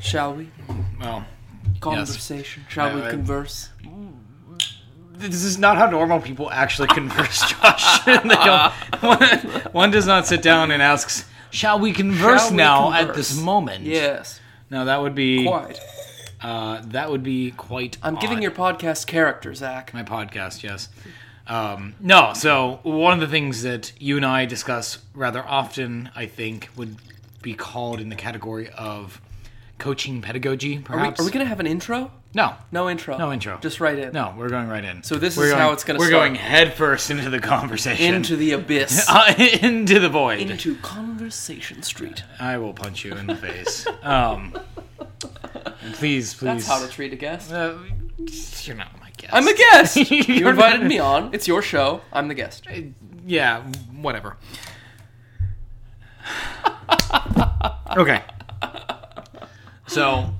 Shall we? Well, Conversation. Shall I- we I- converse? this is not how normal people actually converse, Josh. one, one does not sit down and asks, "Shall we converse Shall we now at this moment?" Yes. No, that would be Quite. uh, that would be quite. I'm giving your podcast character, Zak. my podcast. Yes. Um, no, so one of the things that you and I discuss rather often, I think, would be called in the category of coaching pedagogy. Are we, Perhaps are we gonna have an intro? no, No intro. No intro. Just right in. no, we're going right in. So this We're is going- how it's gonna We're start. going head first into the conversation. Into the abyss. uh, into the void. Into Conversation Street. I will punch you in the face. Um, please, please. That's how to treat a guest. Uh, you're not my guest. I'm a guest. you invited me on. It's your show. I'm the guest. Yeah, whatever. okay. So,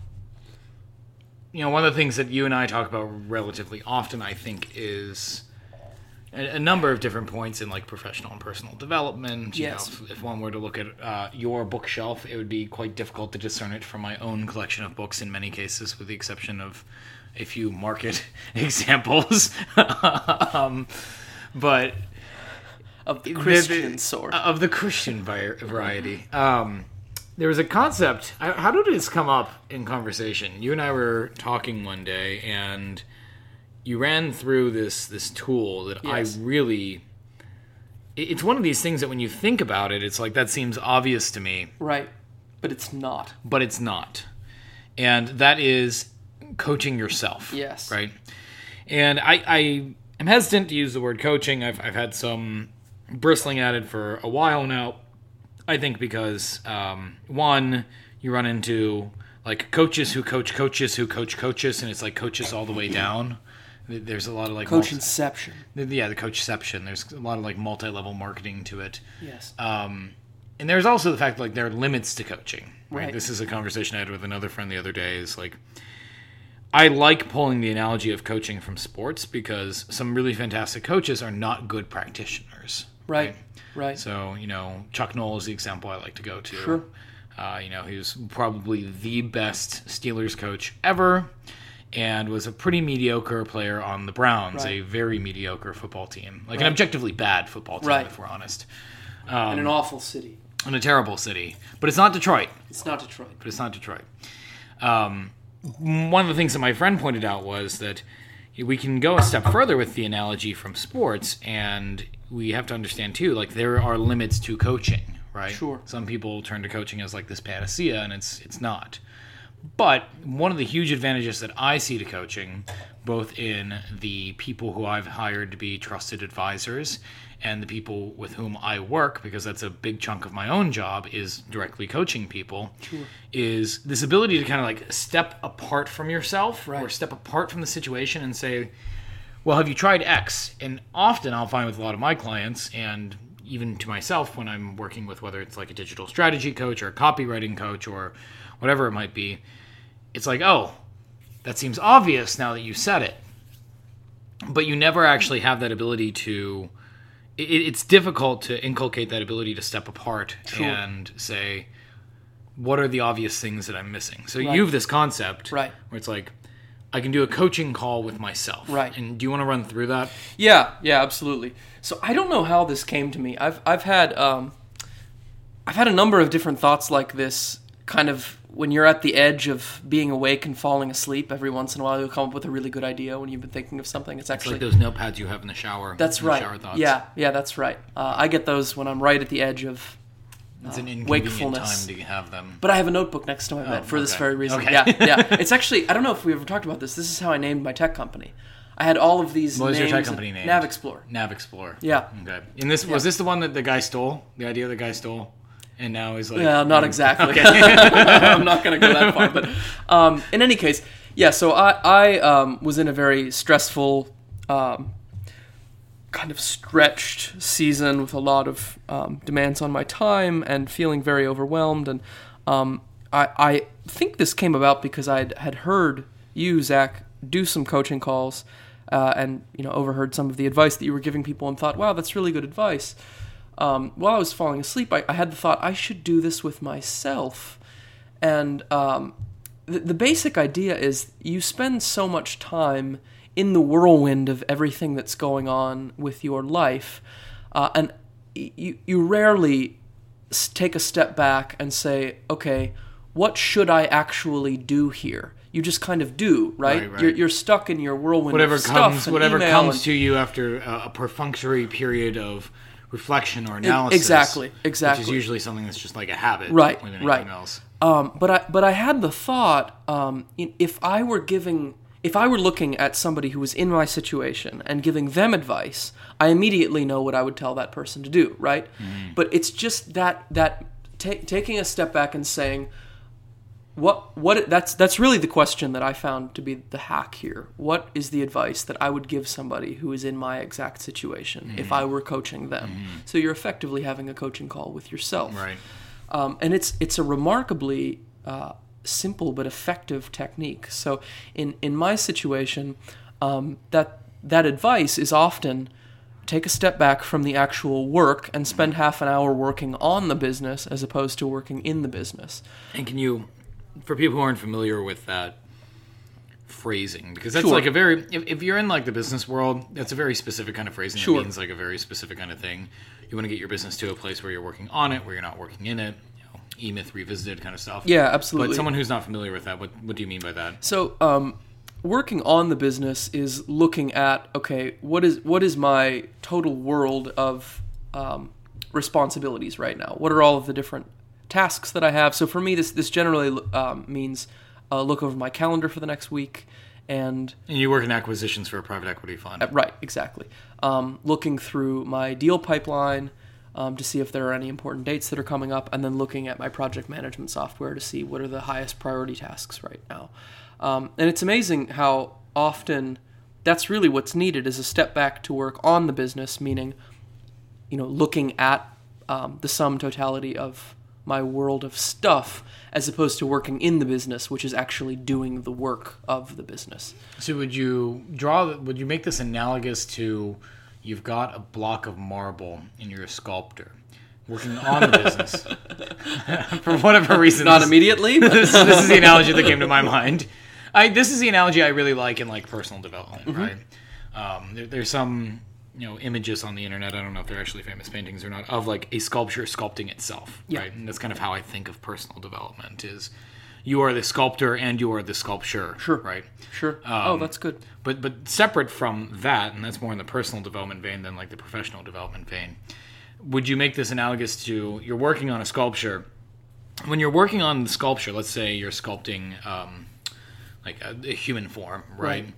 you know, one of the things that you and I talk about relatively often, I think, is a, a number of different points in like professional and personal development. You Yes. know, if, if one were to look at uh, your bookshelf, it would be quite difficult to discern it from my own collection of books in many cases, with the exception of a few market examples. um, but Of the Christian sort. of the Christian vi- variety. Um, there was a concept. I- How did this come up in conversation? You and I were talking one day, and you ran through this this tool that Yes. I really. It's one of these things that when you think about it, it's like that seems obvious to me, right. But it's not. but it's not. And that is coaching yourself. Yes. Right. And I, I am hesitant to use the word coaching. I've, I've had some bristling at it for a while now. I think because, um, one, you run into like coaches who coach coaches who coach coaches, and it's like coaches all the way down. There's a lot of like Coach multi- Inception. yeah, the coachception. There's a lot of like multi-level marketing to it. Yes. Um, and there's also the fact like there are limits to coaching. Right? Right. This is a conversation I had with another friend the other day. Is like, I like pulling the analogy of coaching from sports because some really fantastic coaches are not good practitioners. right. Right. So you know, Chuck Noll is the example I like to go to. Sure. Uh, you know, he was probably the best Steelers coach ever, and was a pretty mediocre player on the Browns, Right. a very mediocre football team, like an objectively bad football team, Right. if we're honest, in um, an awful city. in a terrible city. But it's not Detroit. It's not Detroit. But it's not Detroit. Um, one of the things that my friend pointed out was that we can go a step further with the analogy from sports, and we have to understand too, like there are limits to coaching, right? Sure. Some people turn to coaching as like this panacea, and it's it's not. But one of the huge advantages that I see to coaching, both in the people who I've hired to be trusted advisors and the people with whom I work, because that's a big chunk of my own job, is directly coaching people, sure. is this ability to kind of like step apart from yourself or step apart from the situation and say, well, have you tried X? And often I'll find with a lot of my clients and even to myself when I'm working with whether it's like a digital strategy coach or a copywriting coach or whatever it might be, it's like, oh, that seems obvious now that you said it. But you never actually have that ability to. It, it's difficult to inculcate that ability to step apart and say, what are the obvious things that I'm missing? So you have this concept Right. where it's like, I can do a coaching call with myself. Right. And do you want to run through that? Yeah, yeah, absolutely. So I don't know how this came to me. I've I've had um, I've had a number of different thoughts like this. Kind of when you're at the edge of being awake and falling asleep, every once in a while you'll come up with a really good idea when you've been thinking of something. It's It's actually like those notepads you have in the shower. that's right. Shower. Yeah, yeah, that's right. Uh, I get those when I'm right at the edge of. It's an inconvenient wakefulness. time to have them. But I have a notebook next to my bed for this Oh, very reason. Okay. Yeah, yeah. It's actually I don't know if we ever talked about this. This is how I named my tech company. I had all of these. What was your tech company name? Nav Explorer. Nav Explorer. Yeah. Okay. And this was this the one that the guy stole? The idea the guy stole, and now he's like, Yeah, not mm, exactly. Okay. I'm not going to go that far, but um, in any case, yeah. So I I um, was in a very stressful, um, kind of stretched season with a lot of um, demands on my time and feeling very overwhelmed. And um, I I think this came about because I had heard you Zak do some coaching calls. Uh, and you know, overheard some of the advice that you were giving people, and thought, "Wow, that's really good advice." um, while I was falling asleep, I, I had the thought I should do this with myself, and um, the, the basic idea is you spend so much time in the whirlwind of everything that's going on with your life, uh, and you you rarely take a step back and say, okay, what should I actually do here? You just kind of do, right? Right, right. You're, you're stuck in your whirlwind. whatever of stuff comes whatever comes and- to you after a, a perfunctory period of reflection or analysis exactly, exactly. which is usually something that's just like a habit Right, more than anything right. else Um, but I but I had the thought um, if I were giving if I were looking at somebody who was in my situation and giving them advice, I immediately know what I would tell that person to do, right? But it's just that that ta- taking a step back and saying what what that's that's really the question that I found to be the hack here. What is the advice that I would give somebody who is in my exact situation if I were coaching them? So you're effectively having a coaching call with yourself right um, and it's it's a remarkably uh, simple but effective technique. So in in my situation, um, that that advice is often take a step back from the actual work and spend half an hour working on the business as opposed to working in the business. and can you for people who aren't familiar with that phrasing because that's Sure. like a very if, if you're in like the business world that's a very specific kind of phrasing Sure. that means like a very specific kind of thing you want to get your business to a place where you're working on it where you're not working in it you e-myth revisited kind of stuff Yeah, absolutely. but someone who's not familiar with that what, what do you mean by that So, um, working on the business is looking at okay, what is what is my total world of um, responsibilities right now? What are all of the different tasks that I have? So for me, this this generally um, means a look over my calendar for the next week and and you work in acquisitions for a private equity fund uh, Right, exactly. Um, looking through my deal pipeline um, to see if there are any important dates that are coming up, and then looking at my project management software to see what are the highest priority tasks right now. Um, and it's amazing how often that's really what's needed is a step back to work on the business, meaning, you know, looking at um, the sum totality of my world of stuff as opposed to working in the business, which is actually doing the work of the business. So would you draw? Would you make this analogous to? You've got a block of marble, and you're a sculptor working on the business. For whatever reason, Not immediately, but this, this is the analogy that came to my mind. I this is the analogy I really like in like personal development. Mm-hmm. Right? Um, there, there's some you know images on the internet. I don't know if they're actually famous paintings or not of like a sculpture sculpting itself. Yeah. Right, and that's kind of how I think of personal development. Is you are the sculptor and you are the sculpture. Sure. Right. Sure. oh, that's good. But but separate from that, and that's more in the personal development vein than like the professional development vein. Would you make this analogous to you're working on a sculpture? When you're working on the sculpture, let's say you're sculpting um, like a, a human form, right? Right.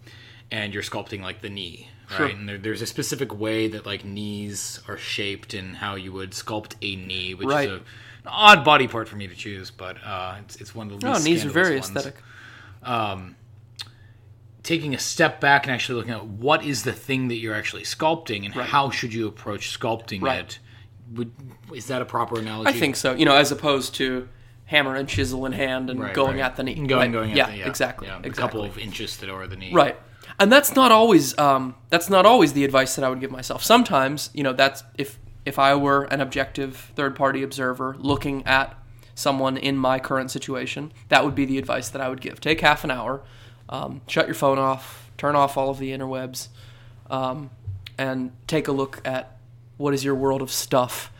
And you're sculpting like the knee, Sure. right? And there, there's a specific way that like knees are shaped and how you would sculpt a knee, which Right. is a, odd body part for me to choose, but uh, it's, it's one of the Oh, least knees are very ones aesthetic. taking a step back and actually looking at what is the thing that you're actually sculpting and Right. how should you approach sculpting Right. it would is that a proper analogy I think so. You know, as opposed to hammer and chisel in hand and Right, going at the knee. And going right? going yeah, the, yeah exactly. exactly. a couple of inches to or the knee Right. And that's not always um, that's not always the advice that I would give myself. Sometimes, you know, that's if if I were an objective third party observer looking at someone in my current situation, that would be the advice that I would give. Take half an hour, um, shut your phone off, turn off all of the interwebs, um, and take a look at what is your world of stuff.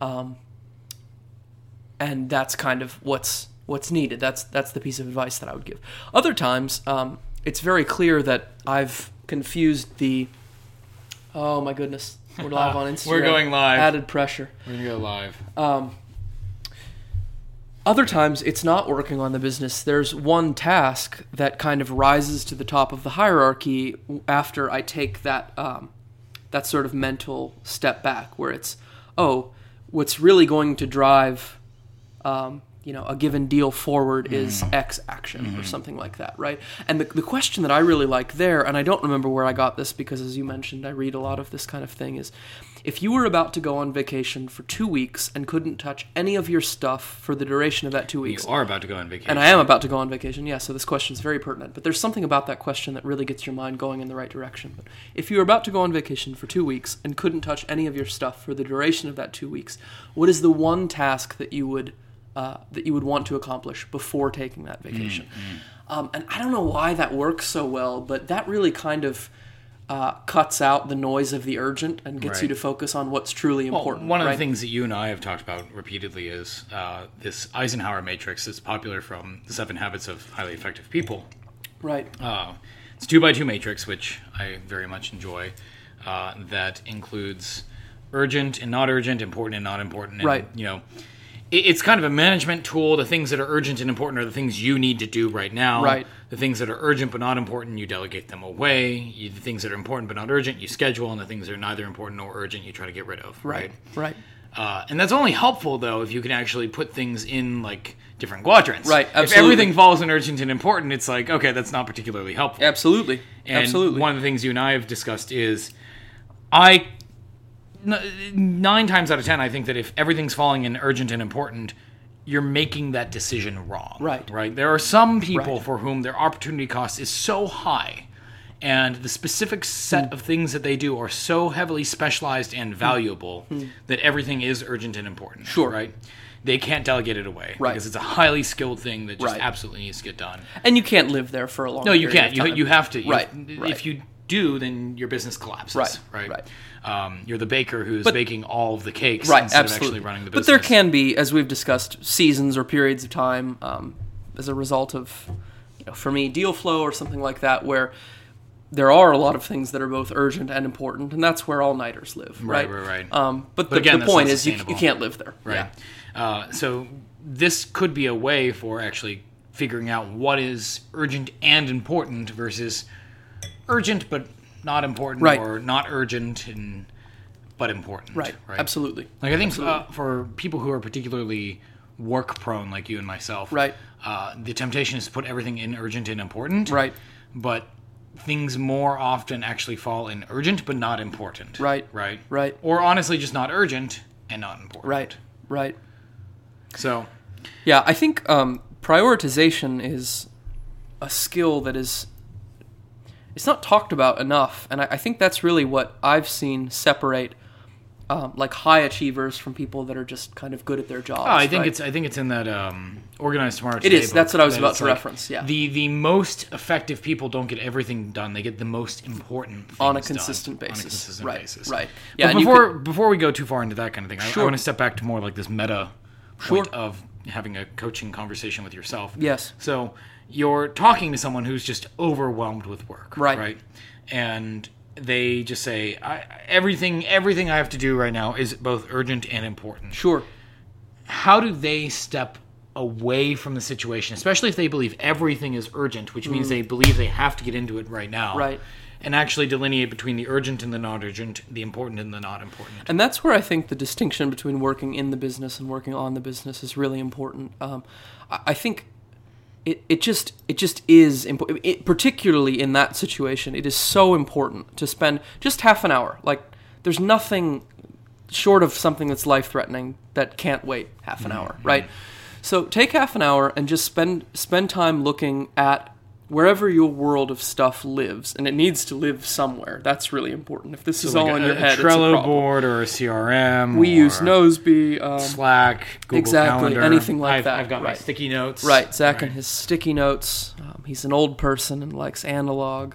Um, and that's kind of what's what's needed. That's that's the piece of advice that I would give. Other times, um, it's very clear that I've confused the. Oh my goodness, we're live on Instagram. We're going live. Added pressure. we're gonna go live Other times, it's not working on the business. There's one task that kind of rises to the top of the hierarchy after I take that um, that sort of mental step back, where it's, oh, what's really going to drive, um, you know, a given deal forward is mm-hmm. X action or mm-hmm. something like that, right? And the, the question that I really like there, and I don't remember where I got this because, as you mentioned, I read a lot of this kind of thing, is if you were about to go on vacation for two weeks and couldn't touch any of your stuff for the duration of that two weeks you are about to go on vacation and I am about to go on vacation, yeah, so this question is very pertinent. But there's something about that question that really gets your mind going in the right direction. But if you were about to go on vacation for two weeks and couldn't touch any of your stuff for the duration of that two weeks, what is the one task that you would uh, that you would want to accomplish before taking that vacation. Mm, Um, and I don't know why that works so well, but that really kind of uh, cuts out the noise of the urgent and gets you to focus on what's truly Well, important. one of right? the things that you and I have talked about repeatedly is uh, this Eisenhower matrix that's popular from the Seven Habits of Highly Effective People. right, Uh, it's a two by two matrix, which I very much enjoy. Uh, that includes urgent and not urgent, important and not important. And, Right. You know, it's kind of a management tool. The things that are urgent and important are the things you need to do right now. Right. The things that are urgent but not important, you delegate them away. You, the things that are important but not urgent, you schedule, and the things that are neither important nor urgent, you try to get rid of. right, right. Uh, and that's only helpful though if you can actually put things in like different quadrants. Right, Absolutely. If everything falls in urgent and important, it's like okay, that's not particularly helpful. Absolutely, And absolutely. one of the things you and I have discussed is, I nine times out of ten, I think that if everything's falling in urgent and important, you're making that decision wrong. Right. Right. There are some people Right. for whom their opportunity cost is so high. And the specific set Hmm. of things that they do are so heavily specialized and valuable that everything is urgent and important. Hmm. Sure. Right. They can't delegate it away Right. because it's a highly skilled thing that just Right. absolutely needs to get done. and you can't live there for a long. Time. No, you can't. You, you have to. You- Right, If you do, then your business collapses. Right, Right. right. Um, you're the baker who's But- baking all of the cakes right, instead absolutely. of actually running the business. but there can be, as we've discussed, seasons or periods of time um, as a result of, you know, for me, deal flow or something like that, where there are a lot of things that are both urgent and important, and that's where all nighters live. Right, Right, right, right. Um, but, But the, again, the point is, you, you can't live there. Right. Yeah. Uh, so this could be a way for actually figuring out what is urgent and important versus urgent but not important, Right. or not urgent and but important. Right. Right. Absolutely. Like I think uh, for people who are particularly work prone, like you and myself, Right. Uh, the temptation is to put everything in urgent and important, Right. But things more often actually fall in urgent but not important, Right. Right, Right. Or honestly, just not urgent and not important, Right. Right. So Yeah, I think um, prioritization is a skill that is it's not talked about enough, and I, I think that's really what I've seen separate um, like high achievers from people that are just kind of good at their jobs. Oh, I think right? it's I think it's in that um, organized smart. It is. That's what I was that about to reference, yeah. the the most effective people don't get everything done; they get the most important things on a consistent On a basis. consistent right. basis. Right. Yeah. You before could- before we go too far into that kind of thing, I, I want to step back to more like this meta Sure. point of having a coaching conversation with yourself. Yes. So you're talking to someone who's just overwhelmed with work, Right. Right. And they just say, I, "Everything, everything I have to do right now is both urgent and important." sure. how do they step away from the situation, especially if they believe everything is urgent, which means they believe they have to get into it right now, Mm. Right. And actually delineate between the urgent and the not urgent, the important and the not important. And that's where I think the distinction between working in the business and working on the business is really important. Um, I, I think it, it just it just is important. Particularly in that situation, it is so important to spend just half an hour. Like there's nothing short of something that's life threatening that can't wait half an hour, right? So take half an hour and just spend spend time looking at wherever your world of stuff lives, and it needs to live somewhere. That's really important. If this is Like all a, in your a head, it's a Trello board or a CRM. We use Nozbe. Um, Slack, Google Exactly, Calendar. anything like I've, that, I've got my sticky notes. right, Zak and his sticky notes. Um, he's an old person and likes analog.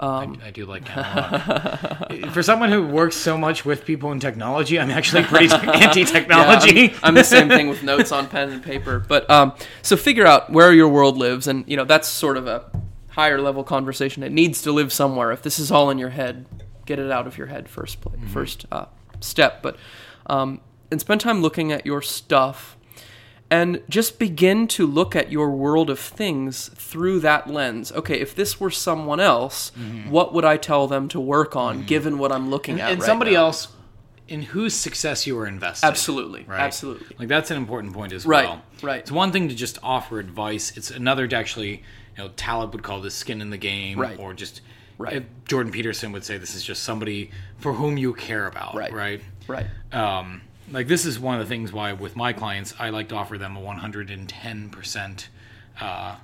I, I do like analog. For someone who works so much with people in technology, I'm actually pretty anti-technology. Yeah, I'm, I'm the same thing with notes on pen and paper. But um, so figure out where your world lives, and you know that's sort of a higher level conversation. It needs to live somewhere. If this is all in your head, get it out of your head first. Play, First uh, step, but um, and spend time looking at your stuff. And just begin to look at your world of things through that lens. Okay, if this were someone else, what would I tell them to work on, given what I'm looking at? and right somebody now? else in whose success you are invested. Absolutely, Right. absolutely. Like that's an important point as Right, well. right. It's one thing to just offer advice. It's another to actually, you know, Taleb would call this skin in the game, Right. or just Right. Jordan Peterson would say this is just somebody for whom you care about, Right. right? Right. Um, like this is one of the things why with my clients I like to offer them a 110 percent uh,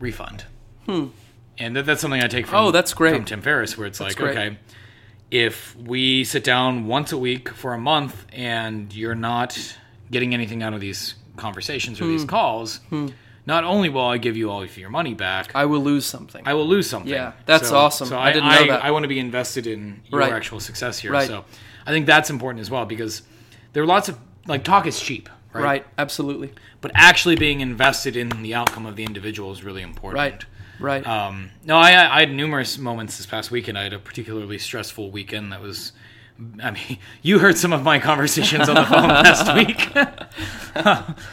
refund. And that, that's something I take from Hmm. Oh, that's great. from Tim Ferriss, where it's like, great. okay, if we sit down once a week for a month and you're not getting anything out of these conversations or Hmm. these calls, not only will I give you all of your money back, I will lose something. I will lose something. Yeah, that's So- awesome. So I I, didn't know I, that. I want to be invested in your Right. actual success here. Right. So I think that's important as well because there are lots of like talk is cheap, right? right. Absolutely. But actually being invested in the outcome of the individual is really important. Right. Right. Um, no, I, I had numerous moments this past weekend. I had a particularly stressful weekend that was. I mean, you heard some of my conversations on the phone last week.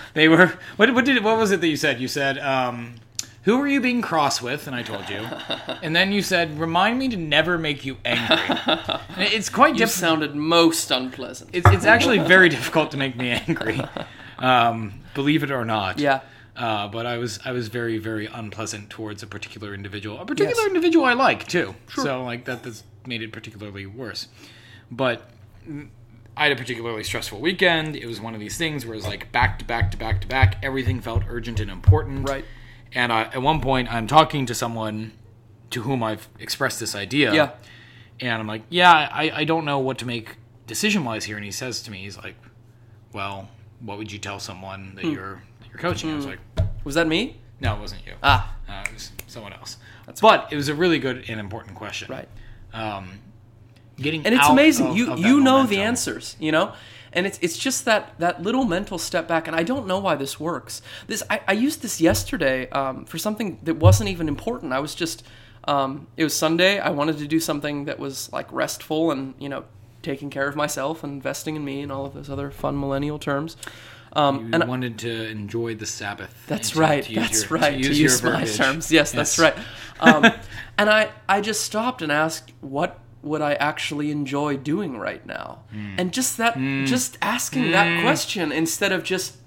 they were. What, what did? What was it that you said? You said, um, "Who were you being cross with?" And I told you. And then you said, "Remind me to never make you angry." And it's quite you difficult. sounded most unpleasant. It's, it's actually very difficult to make me angry, um, believe it or not. yeah. Uh, but I was I was very very unpleasant towards a particular individual, a particular Yes. individual I like too. So like that that's made it particularly worse. But I had a particularly stressful weekend. It was one of these things where it was like back to back to back to back. Everything felt urgent and important. Right. And I, at one point, I'm talking to someone to whom I've expressed this idea. Yeah. And I'm like, yeah, I, I don't know what to make decision wise here. And he says to me, he's like, well, what would you tell someone that you're that you're coaching? I was like, Was that me? no, it wasn't you. Ah. Uh, it was someone else. but it was a really good and important question. Right. Um, getting and it's amazing of- you of you know the answers you know and it's it's just that that little mental step back and i don't know why this works this i, I used this yesterday um, for something that wasn't even important i was just um, it was sunday i wanted to do something that was like restful and you know taking care of myself and investing in me and all of those other fun millennial terms um, You and wanted to enjoy the Sabbath. that's to- right. to use that's your- right. To use, your my verbiage. terms. Yes, that's right. Um, and I, I just stopped and asked, what would I actually enjoy doing right now? Hmm. And just that, just asking that question instead of just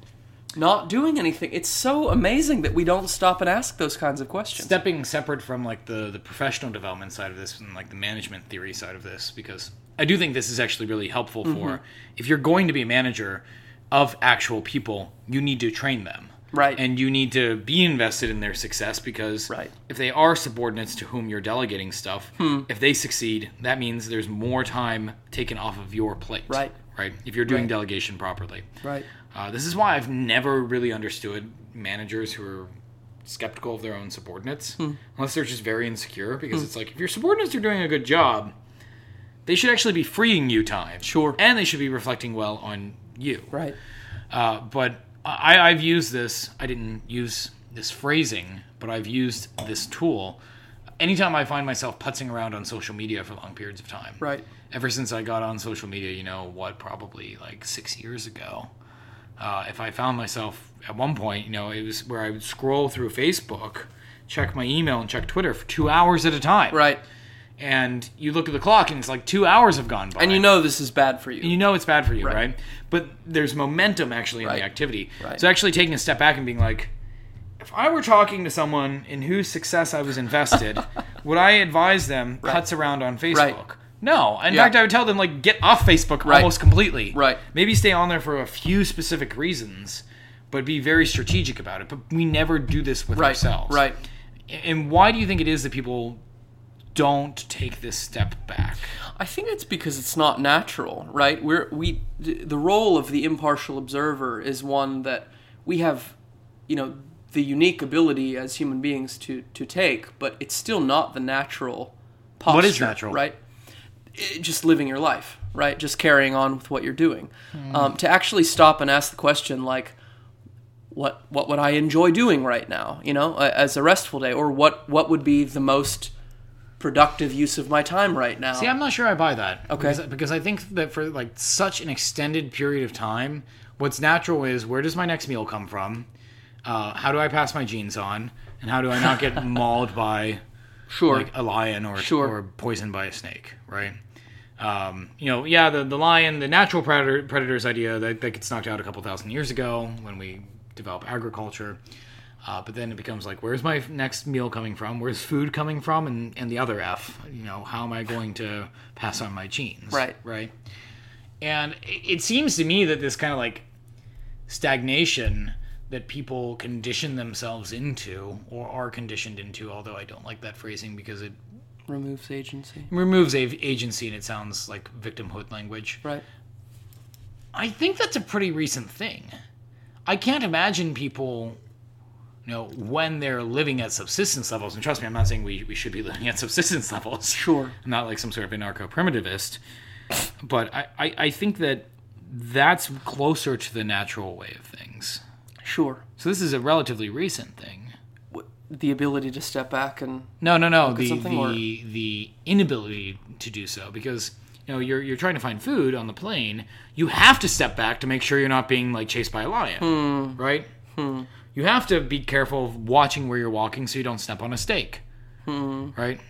not doing anything. It's so amazing that we don't stop and ask those kinds of questions. stepping separate from like the the professional development side of this and like the management theory side of this because I do think this is actually really helpful Mm-hmm. for if you're going to be a manager of actual people, you need to train them. Right. And you need to be invested in their success because Right. if they are subordinates to whom you're delegating stuff, Hmm. if they succeed, that means there's more time taken off of your plate. Right. Right. If you're doing Right. delegation properly. Right. Uh, this is why I've never really understood managers who are skeptical of their own subordinates, Hmm. unless they're just very insecure. Because it's like if your subordinates are doing a good job, they should actually be freeing you time. Sure. and they should be reflecting well on you. Right. Uh, but I, I've used this. I didn't use this phrasing, but I've used this tool. Anytime I find myself putzing around on social media for long periods of time, Right. ever since I got on social media, you know, what, probably like six years ago, uh, if I found myself at one point, you know, it was where I would scroll through Facebook, check my email, and check Twitter for two hours at a time. Right. And you look at the clock and it's like two hours have gone by. And you know this is bad for you. you know it's bad for you, Right. right? But there's momentum actually in Right. the activity. Right. So actually taking a step back and being like, if I were talking to someone in whose success I was invested, would I advise them cuts around on Facebook? Right. No. In Yeah. fact, I would tell them like get off Facebook Right. almost completely. Right. Maybe stay on there for a few specific reasons, but be very strategic about it. But we never do this with Right. ourselves. Right. And why do you think it is that people don't take this step back? I think it's because it's not natural, right? We're we the role of the impartial observer is one that we have, you know, the unique ability as human beings to to take, but it's still not the natural posture. What is natural? right? I- just living your life, right? Just carrying on with what you're doing. Um, to actually stop and ask the question, like, what what would I enjoy doing right now? You know, as a restful day, or what what would be the most productive use of my time right now? See, I'm not sure I buy that. Okay. Because, because I think that for like such an extended period of time, what's natural is where does my next meal come from? Uh, how do I pass my genes on? And how do I not get mauled by sure. like a lion or Sure. or poisoned by a snake, right? Um, you know, yeah, the the lion, the natural predator predators idea that, that gets knocked out a couple thousand years ago when we develop agriculture. Uh, but then it becomes like, where's my next meal coming from? Where's food coming from? And and the other F, you know, how am I going to pass on my genes? Right. Right. And it, seems to me that this kind of like stagnation that people condition themselves into or are conditioned into although i don't like that phrasing because it removes agency. removes a- agency and it sounds like victimhood language Right. i think that's a pretty recent thing I can't imagine people, you know, when they're living at subsistence levels. And trust me, I'm not saying we, we should be living at subsistence levels. Sure. I'm not like some sort of anarcho primitivist. But I, I, I think that that's closer to the natural way of things. Sure. So this is a relatively recent thing. The ability to step back and No, no, no. The the or- the inability to do so because you know you're you're trying to find food on the plain. You have to step back to make sure you're not being like chased by a lion, hmm. right? You have to be careful of watching where you're walking so you don't step on a stake, right?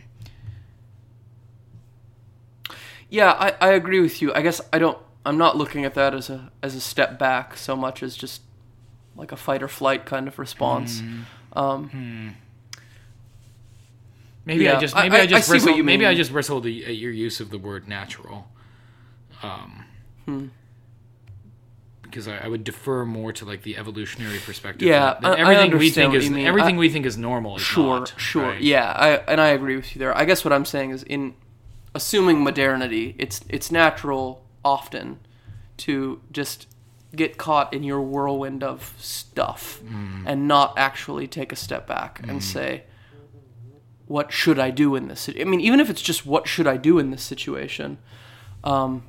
Yeah, I, I agree with you. I guess I don't. I'm not looking at that as a as a step back so much as just like a fight or flight kind of response. Maybe Yeah, I just maybe I, I- I just what bristled, you maybe I just bristled at your use of the word natural, um, Hmm. Because I, I would defer more to like the evolutionary perspective. Yeah, I- I everything we understand think is everything I- we think is normal is Sure, not, sure. right? Yeah, I and I agree with you there. I guess what I'm saying is in assuming modernity, it's it's natural often to just get caught in your whirlwind of stuff and not actually take a step back and say what should I do in this sit-" I mean even if it's just what should I do in this situation um,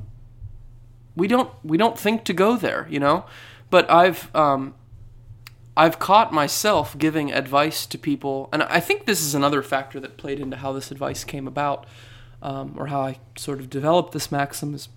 we don't we don't think to go there, you know. But I've um, I've caught myself giving advice to people, and I think this is another factor that played into how this advice came about, um, or how I sort of developed this maxim. Is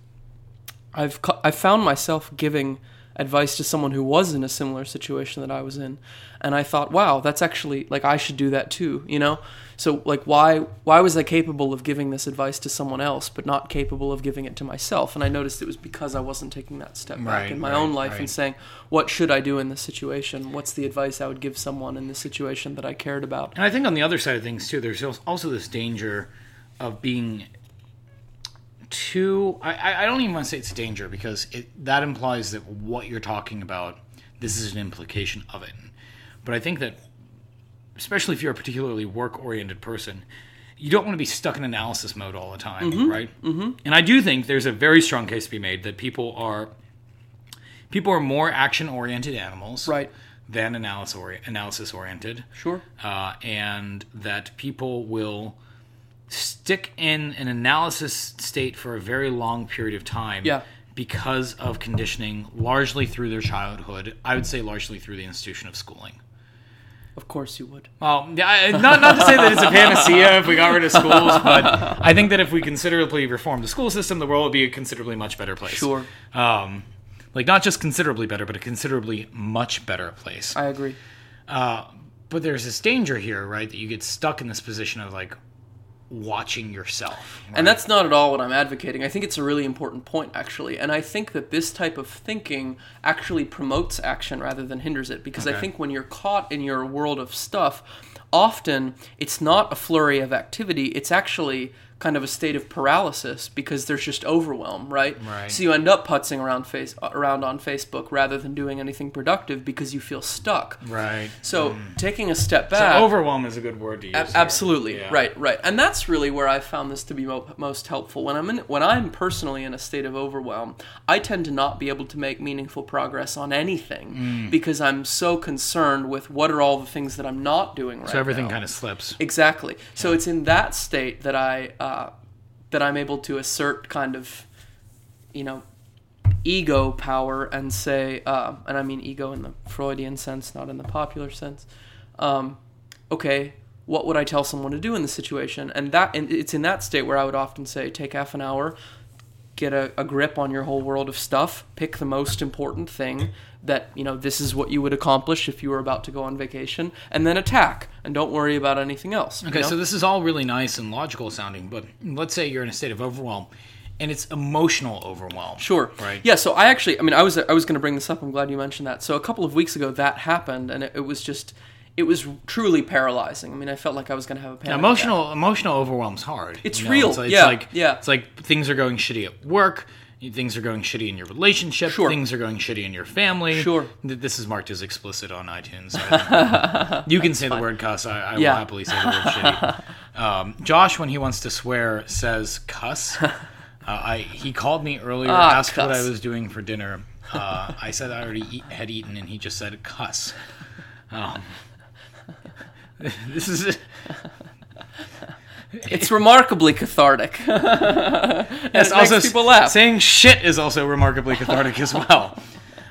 I've I found myself giving advice to someone who was in a similar situation that I was in, and I thought, wow, that's actually like I should do that too, you know. So like why why was I capable of giving this advice to someone else but not capable of giving it to myself? And I noticed it was because I wasn't taking that step back Right, in my right, own life right. and saying, what should I do in this situation? What's the advice I would give someone in this situation that I cared about? And I think on the other side of things too, there's also this danger of being too. I- I, don't even want to say it's a danger because it, that implies that what you're talking about, this is an implication of it. But I think that, especially if you're a particularly work-oriented person, you don't want to be stuck in analysis mode all the time, right? Mm-hmm. And I do think there's a very strong case to be made that people are people are more action-oriented animals, Right. than analysis analysis oriented Sure. uh, and that people will stick in an analysis state for a very long period of time Yeah. because of conditioning largely through their childhood i would say largely through the institution of schooling Of course you would. well yeah, not, not to say that it's a panacea if we got rid of schools but i think that if we considerably reformed the school system the world would be a considerably much better place Sure. um, like not just considerably better but a considerably much better place I agree. but there's this danger here, right? That you get stuck in this position of like watching yourself. And that's not at all what I'm advocating. I think it's a really important point, actually. And I think that this type of thinking actually promotes action rather than hinders it. Because I think when you're caught in your world of stuff, often it's not a flurry of activity, it's actually kind of a state of paralysis because there's just overwhelm, right? Right. So you end up putzing around face around on Facebook rather than doing anything productive because you feel stuck. right. So taking a step So back overwhelm is a good word to use. Here. absolutely Yeah. right right and that's really where i found this to be mo- most helpful when i'm in when i'm personally in a state of overwhelm i tend to not be able to make meaningful progress on anything Mm. because i'm so concerned with what are all the things that i'm not doing right So everything now. kind of slips. exactly so it's in that state that i uh, that i'm able to assert kind of you know ego power and say uh, and i mean ego in the freudian sense not in the popular sense um, okay what would i tell someone to do in this situation? And that and it's in that state where i would often say take half an hour get a, a grip on your whole world of stuff pick the most important thing that you know this is what you would accomplish if you were about to go on vacation and then attack and don't worry about anything else you Okay, know? so this is all really nice and logical sounding, but let's say you're in a state of overwhelm, and it's emotional overwhelm. Sure. Right. Yeah. So I actually, I mean, I was I was going to bring this up. I'm glad you mentioned that. So a couple of weeks ago, that happened, and it, it was just, it was truly paralyzing. I mean, I felt like I was going to have a panic. attack. Emotional emotional overwhelm's hard. It's you know? real, It's, it's yeah, like yeah. It's like things are going shitty at work. Things are going shitty in your relationship. Sure. Things are going shitty in your family. Sure. This is marked as explicit on iTunes. so you can say the word cuss. I, I Yeah. will happily say the word shitty. Um, Josh, when he wants to swear, says cuss. Uh, I he called me earlier, Ah, asked what I was doing for dinner, Uh, I said I already eat, had eaten, and he just said cuss. Um, this is It's remarkably cathartic. Yes, it also makes people laugh. Saying shit is also remarkably cathartic as well.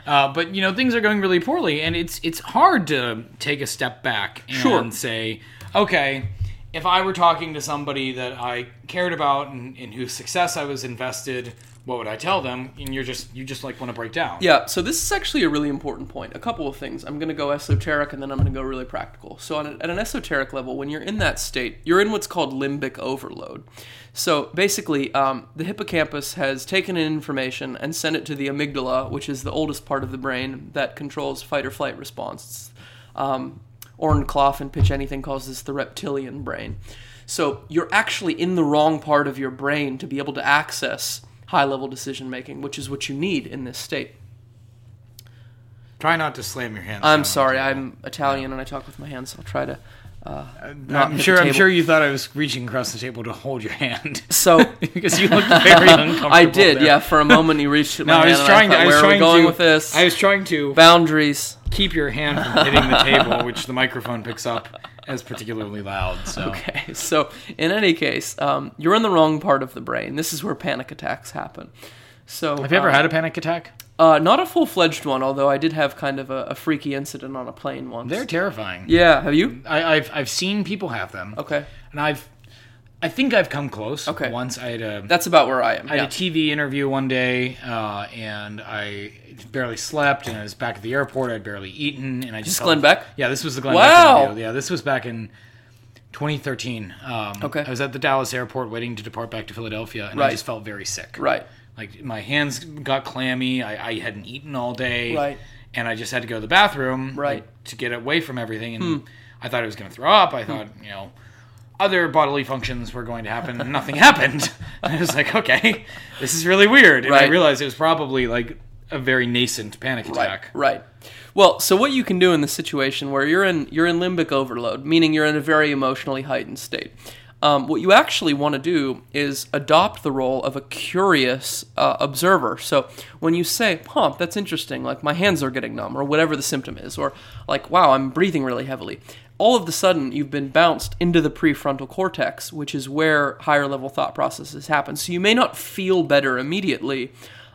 Uh, but you know things are going really poorly, and it's it's hard to take a step back and Sure. say, okay, if I were talking to somebody that I cared about and in whose success I was invested, what would I tell them? And you're just you just like want to break down. Yeah, so this is actually a really important point. A couple of things. I'm going to go esoteric and then I'm going to go really practical. So, an, at an esoteric level, when you're in that state, you're in what's called limbic overload. So, basically, um, the hippocampus has taken in information and sent it to the amygdala, which is the oldest part of the brain that controls fight or flight response. Um, Oren Klaff and Pitch Anything calls this the reptilian brain. So, you're actually in the wrong part of your brain to be able to access high level decision making, which is what you need in this state. Try not to slam your hands. I'm sorry. I'm Italian and I talk with my hands. So I'll try to. Uh, not I'm sure. I'm sure you thought I was reaching across the table to hold your hand So because you looked very uncomfortable. I did, there. yeah. For a moment, you reached my No, I was trying I to. I was trying going to, with this? I was trying to Boundaries. keep your hand from hitting the table, which the microphone picks up as particularly loud. So Okay, so in any case, um, you're in the wrong part of the brain. This is where panic attacks happen. So have you ever um, had a panic attack? Uh, not a full fledged one, although I did have kind of a, a freaky incident on a plane once. They're terrifying. yeah, have you? I, I've I've seen people have them, Okay, and I've I think I've come close. Okay. Once I had a that's about where I am. I yeah. had a TV interview one day, uh, and I barely slept, and I was back at the airport. I'd barely eaten, and I just This Glenn Beck? Yeah, this was the Glenn Wow. Beck interview. Yeah, this was back in 2013. Um, Okay. I was at the Dallas airport waiting to depart back to Philadelphia, and I just felt very sick. Right. Like my hands got clammy. I, I hadn't eaten all day. Right. And I just had to go to the bathroom. Right. Hmm. like, to get away from everything, and I thought I was going to throw up. I thought, you know. Other bodily functions were going to happen, and nothing happened. And I was like, "Okay, this is really weird." And I realized it was probably like a very nascent panic attack. right. Well, so what you can do in this situation where you're in you're in limbic overload, meaning you're in a very emotionally heightened state. Um, what you actually want to do is adopt the role of a curious uh, observer. So when you say, "Huh, that's interesting," like my hands are getting numb, or whatever the symptom is, or like, "Wow, I'm breathing really heavily," all of a sudden you've been bounced into the prefrontal cortex, which is where higher level thought processes happen. So you may not feel better immediately.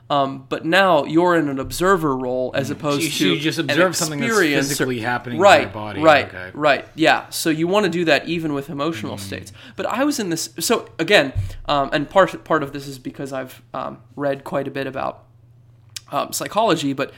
Um, but now you're in an observer role as opposed Mm. So to you just observe something that's physically happening right, your body. Right, Okay. right, yeah. So you want to do that even with emotional Mm. states. But I was in this. So again, um, and part part of this is because I've um, read quite a bit about um, psychology, but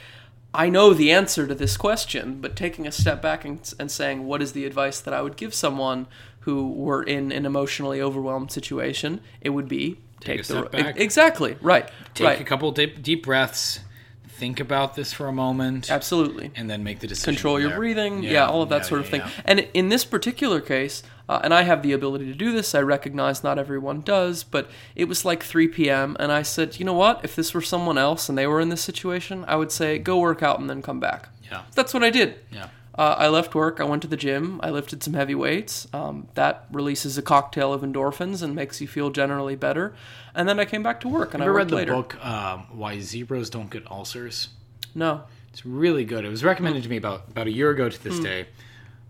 I know the answer to this question. But taking a step back and, and saying, what is the advice that I would give someone who were in an emotionally overwhelmed situation? It would be Take a the step back. exactly right, Take right, a couple deep, deep breaths, think about this for a moment, absolutely. and then make the decision. control your there. breathing, yeah, all of that yeah, sort of yeah, thing. yeah. And in this particular case, uh, and I have the ability to do this, I recognize not everyone does, but it was like 3 p.m., and I said, you know what? If this were someone else and they were in this situation, I would say, go work out and then come back. Yeah. That's what I did. Yeah. Uh, I left work. I went to the gym. I lifted some heavy weights. Um, that releases a cocktail of endorphins and makes you feel generally better. And then I came back to work and Ever I read the later. book um, "Why Zebras Don't Get Ulcers"? No. It's really good. It was recommended to me about about a year ago to this day,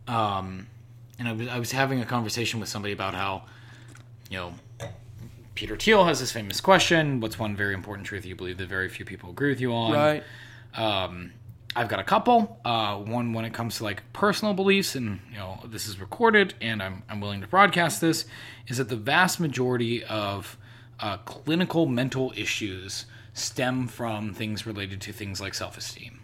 um, and I was I was having a conversation with somebody about how, you know, Peter Thiel has this famous question: "What's one very important truth you believe that very few people agree with you on?" Right. Um, I've got a couple. Uh, one when it comes to like personal beliefs, and you know this is recorded, and I'm I'm willing to broadcast this. Is that the vast majority of uh, clinical mental issues stem from things related to things like self-esteem.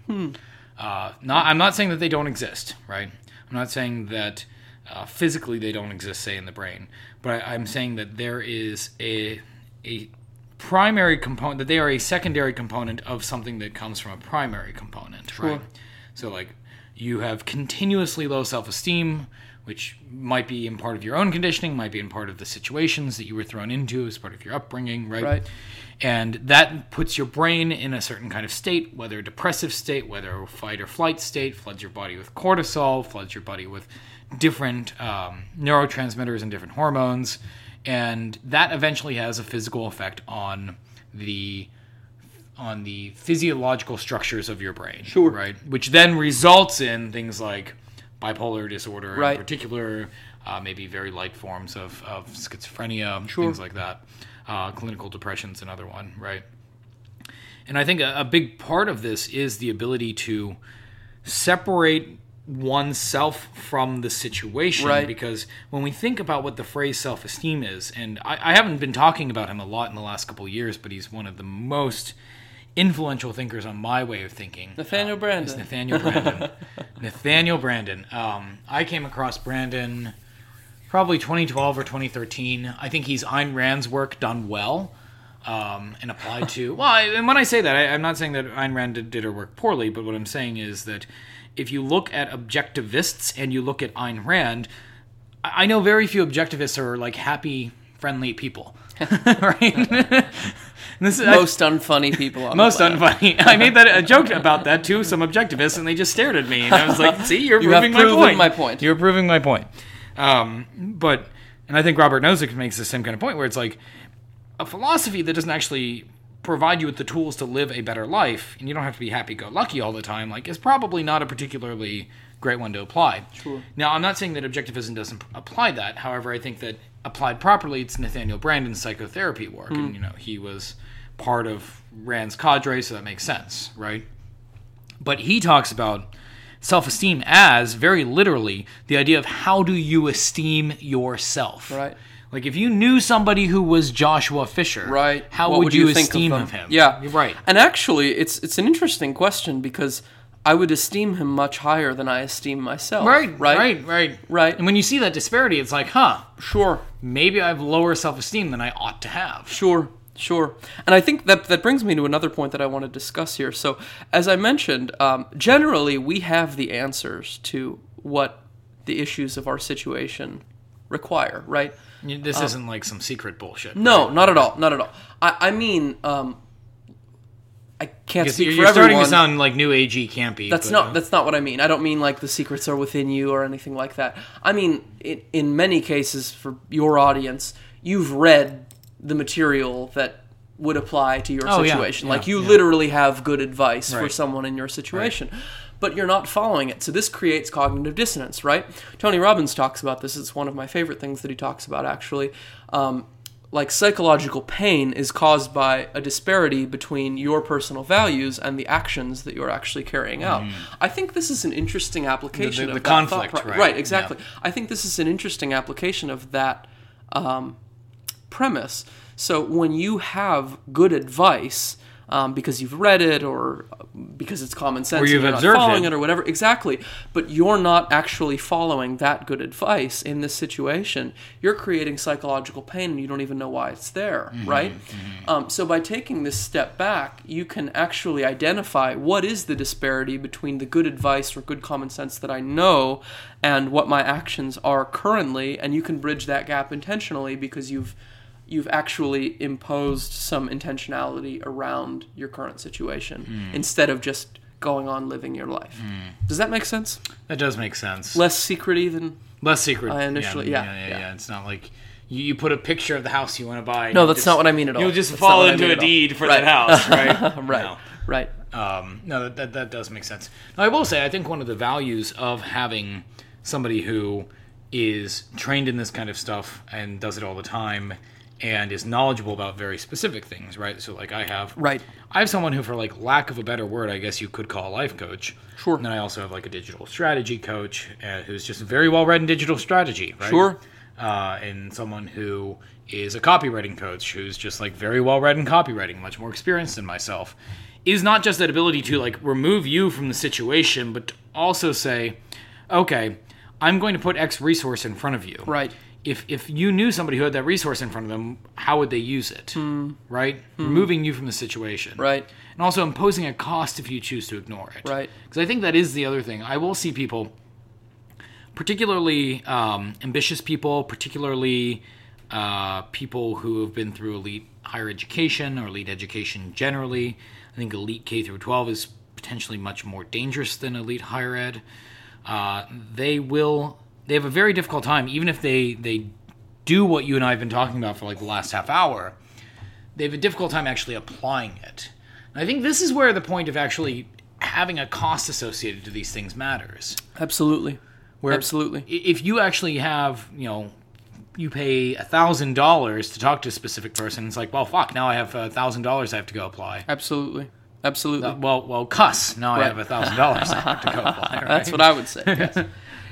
Uh, not I'm not saying that they don't exist, right? I'm not saying that uh, physically they don't exist, say in the brain, but I, I'm saying that there is a a primary component that they are a secondary component of something that comes from a primary component, right? So like you have continuously low self-esteem, which might be in part of your own conditioning, might be in part of the situations that you were thrown into as part of your upbringing, right? Right. And that puts your brain in a certain kind of state, whether a depressive state, whether a fight or flight state, floods your body with cortisol, floods your body with different um, neurotransmitters and different hormones. And that eventually has a physical effect on the on the physiological structures of your brain. Sure. Right. Which then results in things like bipolar disorder Right. in particular, uh, maybe very light forms of, of schizophrenia, Sure. things like that. Uh, clinical depression's another one, right? And I think a, a big part of this is the ability to separate oneself from the situation Right. because when we think about what the phrase self-esteem is and I, I haven't been talking about him a lot in the last couple of years but he's one of the most influential thinkers on my way of thinking Nathaniel Uh, Branden. nathaniel branden nathaniel branden um, i came across branden probably 2012 or 2013 i think he's Ayn rand's work done well um, and applied to. Well, I, and when I say that, I, I'm not saying that Ayn Rand did, did her work poorly, but what I'm saying is that if you look at objectivists and you look at Ayn Rand, I, I know very few objectivists are like happy, friendly people, right? This is, I- Most unfunny people on most unfunny. I made that a joke about that to some objectivists, and they just stared at me, and I was like, "See, you're You proving my point. my point. You're proving my point." Um, but, and I think Robert Nozick makes the same kind of point, where it's like a philosophy that doesn't actually provide you with the tools to live a better life, and you don't have to be happy-go-lucky all the time. Like, is probably not a particularly great one to apply. Sure. Now, I'm not saying that objectivism doesn't apply that. However, I think that applied properly, it's Nathaniel Branden's psychotherapy work, Hmm. and you know he was part of Rand's cadre, so that makes sense, right? But he talks about self-esteem as very literally the idea of how do you esteem yourself, Right. Like if you knew somebody who was Joshua Fischer, Right. How What would, you, think esteem of him? Yeah. You're right. And actually, it's it's an interesting question because I would esteem him much higher than I esteem myself. Right, Right. right, right, Right. And when you see that disparity, it's like, huh, Sure. maybe I have lower self-esteem than I ought to have. Sure, sure. And I think that that brings me to another point that I want to discuss here. So, as I mentioned, um, generally we have the answers to what the issues of our situation require, right? This isn't like some secret bullshit. No, not at all, not at all. I, I mean, um, I can't speak you're, for you're starting to sound like new agey campy. That's but, not uh, that's not what I mean. I don't mean like the secrets are within you or anything like that. I mean in, in many cases for your audience, you've read the material that would apply to your Oh, situation. yeah, like you yeah. literally have good advice for someone in your situation. But you're not following it. So this creates cognitive dissonance, right? Tony Robbins talks about this. It's one of my favorite things that he talks about actually. Um, like psychological pain is caused by a disparity between your personal values and the actions that you're actually carrying out. I think this is an interesting application Mm. the of that conflict, pro- right, exactly. I think this is an interesting application of that um, premise. So when you have good advice um, because you've read it or because it's common sense, Or you've you're not observed following it. it or whatever, exactly. But you're not actually following that good advice in this situation. You're creating psychological pain, and you don't even know why it's there, Mm-hmm, right? Um, so by taking this step back, you can actually identify what is the disparity between the good advice or good common sense that I know and what my actions are currently, and you can bridge that gap intentionally because you've you've actually imposed some intentionality around your current situation Hmm. instead of just going on living your life. Does that make sense? that does make sense. Less secrety than Less secret. I initially- yeah, yeah, yeah, yeah. yeah. It's not like you, you put a picture of the house you want to buy. No, that's just- not what I mean at all. You'll just That's fall what I into mean a deed for Right. that house, right? right, No. right. Um, no, that, that that does make sense. Now, I will say, I think one of the values of having somebody who is trained in this kind of stuff and does it all the time and is knowledgeable about very specific things, right? So, like I have, Right. I have someone who, for like lack of a better word, I guess you could call a life coach. Sure. And then I also have like a digital strategy coach uh, who's just very well read in digital strategy, right? Sure. uh, and someone who is a copywriting coach who's just like very well read in copywriting, much more experienced than myself, is not just that ability to like remove you from the situation, but also say, okay, I'm going to put X resource in front of you. Right. If if you knew somebody who had that resource in front of them, how would they use it? Right. Removing you from the situation. Right. And also imposing a cost if you choose to ignore it. Right. Because I think that is the other thing. I will see people particularly um, ambitious people, particularly uh, people who have been through elite higher education or elite education generally. I think elite K through 12 is potentially much more dangerous than elite higher ed. Uh, they will they have a very difficult time, even if they they do what you and I have been talking about for like the last half hour. They have a difficult time actually applying it. I think this is where the point of actually having a cost associated to these things matters. Absolutely. Where Absolutely. if you actually have, you know, you pay a thousand dollars to talk to a specific person, it's like, well, fuck, now I have a thousand dollars I have to go apply. Absolutely. Absolutely. Well, well, cuss. Now I have a thousand dollars I have to go apply. Right? That's what I would say. Yes.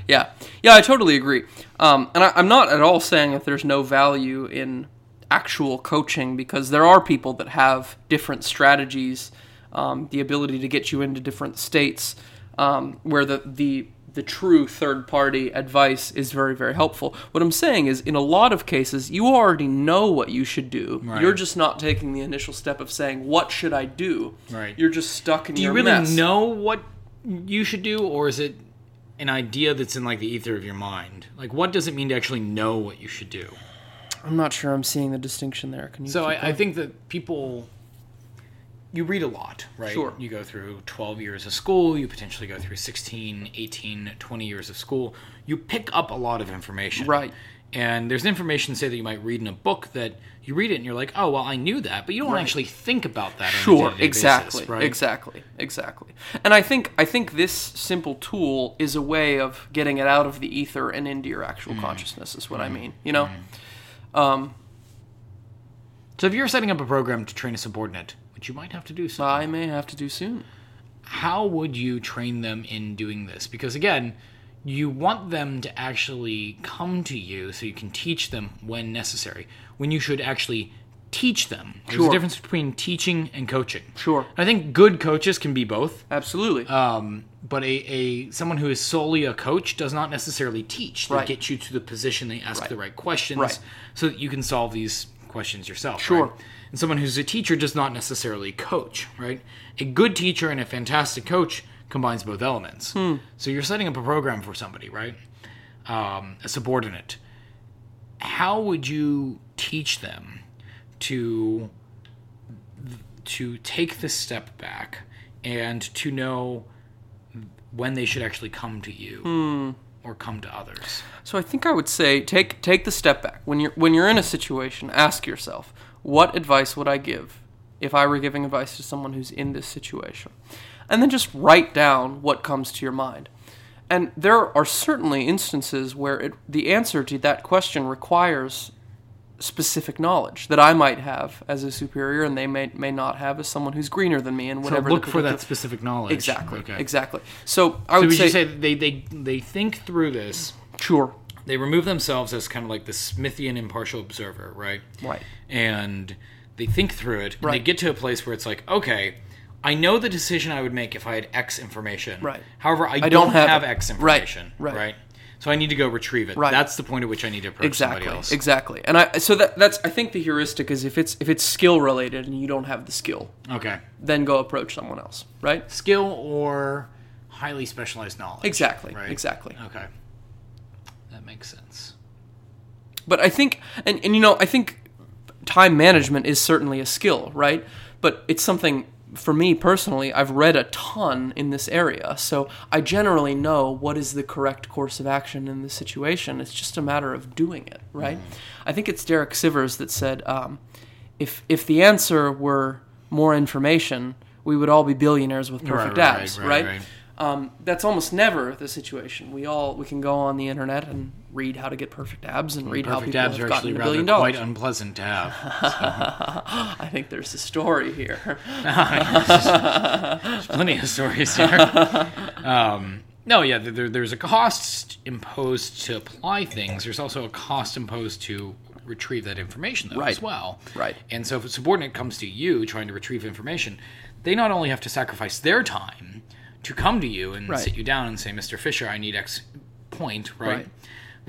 Yeah, yeah, I totally agree. Um, and I, I'm not at all saying that there's no value in actual coaching because there are people that have different strategies, um, the ability to get you into different states, um, where the the the true third party advice is very very helpful. What I'm saying is, in a lot of cases, you already know what you should do. Right. You're just not taking the initial step of saying, "What should I do?" Right. You're just stuck in your own. Do you really mess. know what you should do, or is it an idea that's in like the ether of your mind? Like, what does it mean to actually know what you should do? I'm not sure I'm seeing the distinction there. Can you? So I, I think that people, you read a lot, right? Sure. You go through 12 years of school, you potentially go through 16, 18, 20 years of school. You pick up a lot of information. Right. And there's information, say, that you might read in a book that you read it and you're like, oh, well, I knew that, but you don't Right. actually think about that. Sure, exactly, basis, right? exactly, exactly. And I think I think this simple tool is a way of getting it out of the ether and into your actual Mm. consciousness. Is what I mm. mean. You know, mm. um, So if you're setting up a program to train a subordinate, which you might have to do so, I may have to do soon. how would you train them in doing this? Because again, you want them to actually come to you so you can teach them when necessary. When you should actually teach them. There's Sure. a difference between teaching and coaching. Sure, I think good coaches can be both. absolutely. Um, but a, a someone who is solely a coach does not necessarily teach. They Right. get you to the position, they ask Right. the right questions Right. so that you can solve these questions yourself. Sure. right? And someone who's a teacher does not necessarily coach, right? A good teacher and a fantastic coach combines both elements. Hmm. So you're setting up a program for somebody, right? Um, a subordinate. How would you teach them to to take the step back and to know when they should actually come to you Hmm. or come to others. So I think I would say take take the step back. When you're when you're in a situation, ask yourself, what advice would I give if I were giving advice to someone who's in this situation? And then just write down what comes to your mind. And there are certainly instances where it, the answer to that question requires specific knowledge that I might have as a superior and they may may not have as someone who's greener than me and So whatever. the look for that specific knowledge. Exactly. Okay. Exactly. So I So would would say, you say they, they they think through this? sure. They remove themselves as kind of like the Smithian impartial observer, right? Right. And they think through it. And They get to a place where it's like, okay, I know the decision I would make if I had X information. Right. However, I, don't don't, have have. X Right. information. Right. So I need to go retrieve it. Right. That's the point at which I need to approach exactly somebody else. exactly and i so that that's i think the heuristic is if it's if it's skill related and you don't have the skill Okay. then go approach someone else right Skill or highly specialized knowledge. exactly Right. exactly Okay. That makes sense. but i think and, and you know i think time management is certainly a skill right but it's something for me personally i've read a ton in this area so i generally know what is the correct course of action in this situation it's just a matter of doing it right i think it's derek sivers that said um, if if the answer were more information we would all be billionaires with perfect right, right, abs right, right, right. Um, that's almost never the situation. We all we can go on the internet and read how to get perfect abs and read how Perfect people abs have are gotten actually a billion dollars. quite unpleasant to have. I think there's a story here. There's plenty of stories here. Um, no, yeah, there, there's a cost imposed to apply things. There's also a cost imposed to retrieve that information, though, Right. as well. Right. And so if a subordinate comes to you trying to retrieve information, they not only have to sacrifice their time to come to you and Right. sit you down and say, Mr. Fischer, I need X point, right? Right.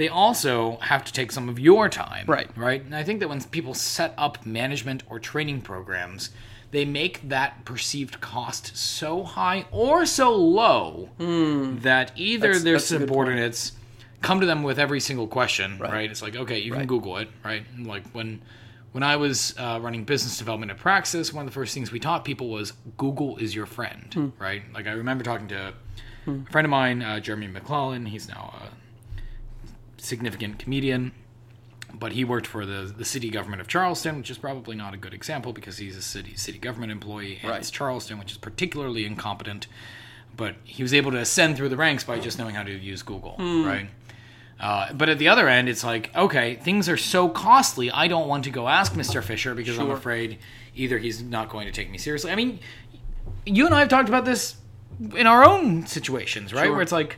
They also have to take some of your time. Right. Right. And I think that when people set up management or training programs, they make that perceived cost so high or so low that either. That's- their that's a good point. subordinates come to them with every single question, right? Right. It's like, okay, you can Right. Google it, right? And Like when when I was uh, running business development at Praxis, one of the first things we taught people was Google is your friend, Hmm. right? Like I remember talking to a friend of mine, uh, Jeremy McLellan. He's now a significant comedian, but he worked for the the city government of Charleston, which is probably not a good example because he's a city city government employee, and Right. it's Charleston, which is particularly incompetent. But he was able to ascend through the ranks by just knowing how to use Google, Hmm. right? Uh, but at the other end, it's like, okay, things are so costly. I don't want to go ask Mr. Fischer because I'm afraid either he's not going to take me seriously. I mean, you and I have talked about this in our own situations, right? Sure. Where it's like,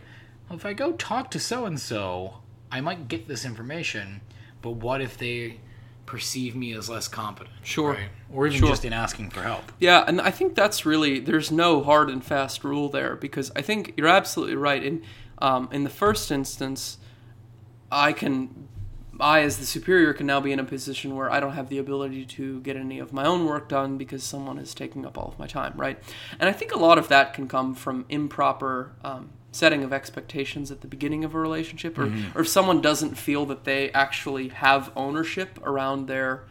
well, if I go talk to so and so, I might get this information, but what if they perceive me as less competent? Sure. right? Or even Sure. just in asking for help. Yeah, and I think that's really there's no hard and fast rule there because I think you're absolutely right. In um, in the first instance, I can I as the superior can now be in a position where I don't have the ability to get any of my own work done because someone is taking up all of my time, right? And I think a lot of that can come from improper um, setting of expectations at the beginning of a relationship, or, or if someone doesn't feel that they actually have ownership around their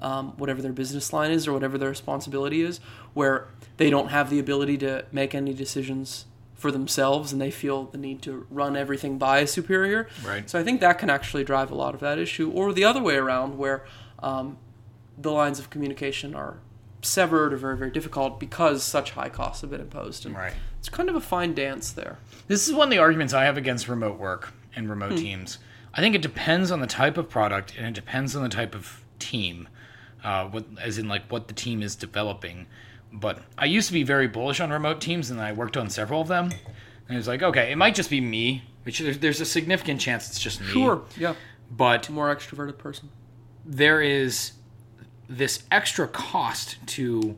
um, whatever their business line is or whatever their responsibility is, where they don't have the ability to make any decisions for themselves and they feel the need to run everything by a superior. Right. So I think that can actually drive a lot of that issue, or the other way around, where um, the lines of communication are severed or very, very difficult because such high costs have been imposed. And Right. It's kind of a fine dance there. This is one of the arguments I have against remote work and remote Hmm. teams. I think it depends on the type of product and it depends on the type of team, uh, what, as in like what the team is developing. But I used to be very bullish on remote teams, and I worked on several of them. And it was like, okay, it might just be me, which there's, there's a significant chance it's just me. Sure. Yeah. But More extroverted person. there is this extra cost to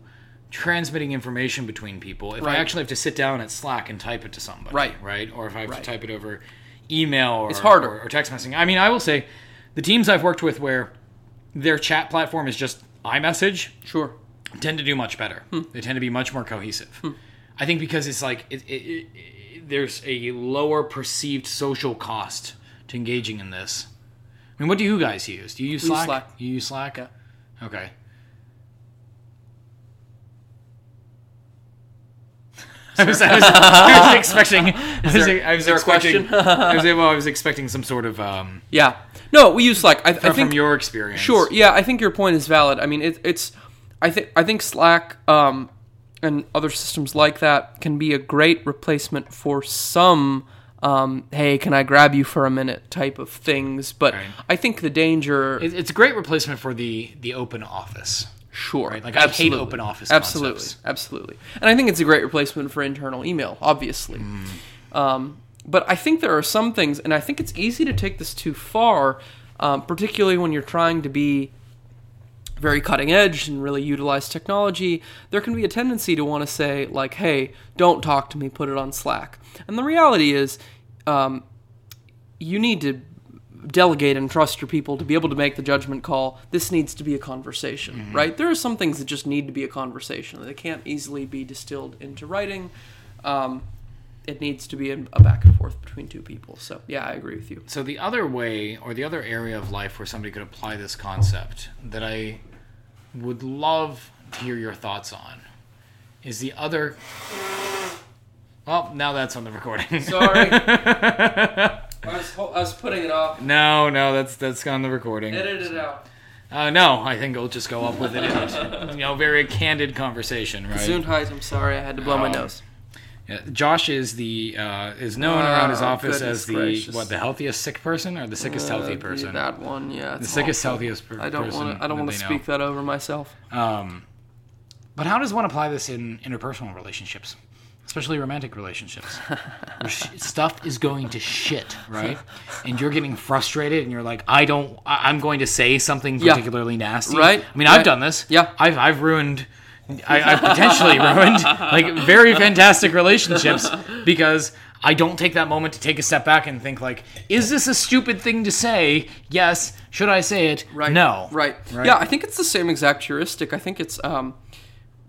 transmitting information between people if Right. I actually have to sit down at Slack and type it to somebody, Right. Right, or if I have Right. to type it over email or, It's harder. or, or text messaging. I mean, I will say the teams I've worked with where their chat platform is just iMessage Sure. tend to do much better. Hmm. They tend to be much more cohesive. Hmm. I think because it's like it, it, it, there's a lower perceived social cost to engaging in this. I mean, what do you guys use? Do you use We use Slack? Slack. You use Slack? Yeah. Okay. I was, I was, I was expecting. I was, there- I was is there a expecting. question? I was, well, I was expecting some sort of um, Yeah. No, we use Slack. I, I from think your experience. Sure. Yeah, I think your point is valid. I mean, it, it's. I think I think Slack um, and other systems like that can be a great replacement for some. Um, hey, can I grab you for a minute? Type of things, but Right. I think the danger. It's a great replacement for the the open office. sure, right, like, I hate open office Absolutely, concepts. absolutely, and I think it's a great replacement for internal email, obviously. Mm. Um, but I think there are some things, and I think it's easy to take this too far, um, particularly when you're trying to be very cutting edge and really utilize technology, there can be a tendency to want to say, like, hey, don't talk to me, put it on Slack. And the reality is, um, you need to delegate and trust your people to be able to make the judgment call. This needs to be a conversation, right? There are some things that just need to be a conversation. They can't easily be distilled into writing. Um, it needs to be a a back and forth between two people. So, yeah, I agree with you. So the other way, or the other area of life where somebody could apply this concept that I would love to hear your thoughts on, is the other. Well, now that's on the recording. Sorry. I was, I was putting it off. no, no, that's that's on the recording. Edit it out. Uh, no, I think it'll just go up with it. in you know, very candid conversation, right? Gesundheit, I'm sorry, I had to blow my Oh. nose. Yeah, Josh is the uh, is known Oh, around his office as the gracious. what the healthiest sick person or the sickest healthy Uh, person. That one, yeah. the sickest healthiest per- I don't person. want to. I don't want to speak that over myself. Um, but how does one apply this in interpersonal relationships, especially romantic relationships? Stuff is going to shit, right? And you're getting frustrated, and you're like, I don't. I- I'm going to say something Yeah. particularly nasty. Right, I mean, I've done this. Yeah. I've I've ruined. I, I've potentially ruined like very fantastic relationships because I don't take that moment to take a step back and think like, is this a stupid thing to say? Yes. Should I say it? Right. No. Right. Right. Yeah, I think it's the same exact heuristic. I think it's um,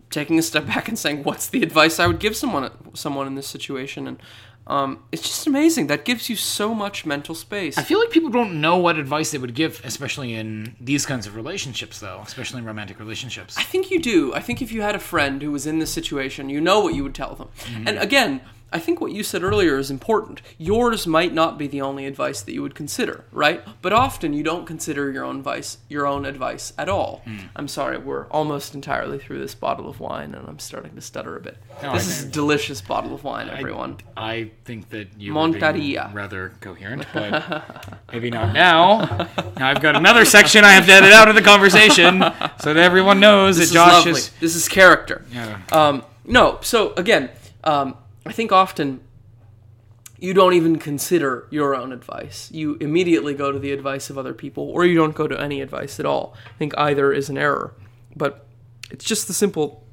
taking a step back and saying, "What's the advice I would give someone someone in this situation?" And um, it's just amazing. That gives you so much mental space. I feel like people don't know what advice they would give, especially in these kinds of relationships, though, especially in romantic relationships. I think you do. I think if you had a friend who was in this situation, you know what you would tell them. Mm-hmm. And again, I think what you said earlier is important. Yours might not be the only advice that you would consider, right? But often you don't consider your own advice, your own advice at all. Hmm. I'm sorry, we're almost entirely through this bottle of wine, and I'm starting to stutter a bit. No, this I is a delicious bottle of wine, everyone. I think that you were being rather coherent, but maybe not now. Now I've got another section I have to edit out of the conversation so that everyone knows this that Josh is is. This is character. Yeah. Um, no, so again, um, I think often you don't even consider your own advice. You immediately go to the advice of other people, or you don't go to any advice at all. I think either is an error. But it's just the simple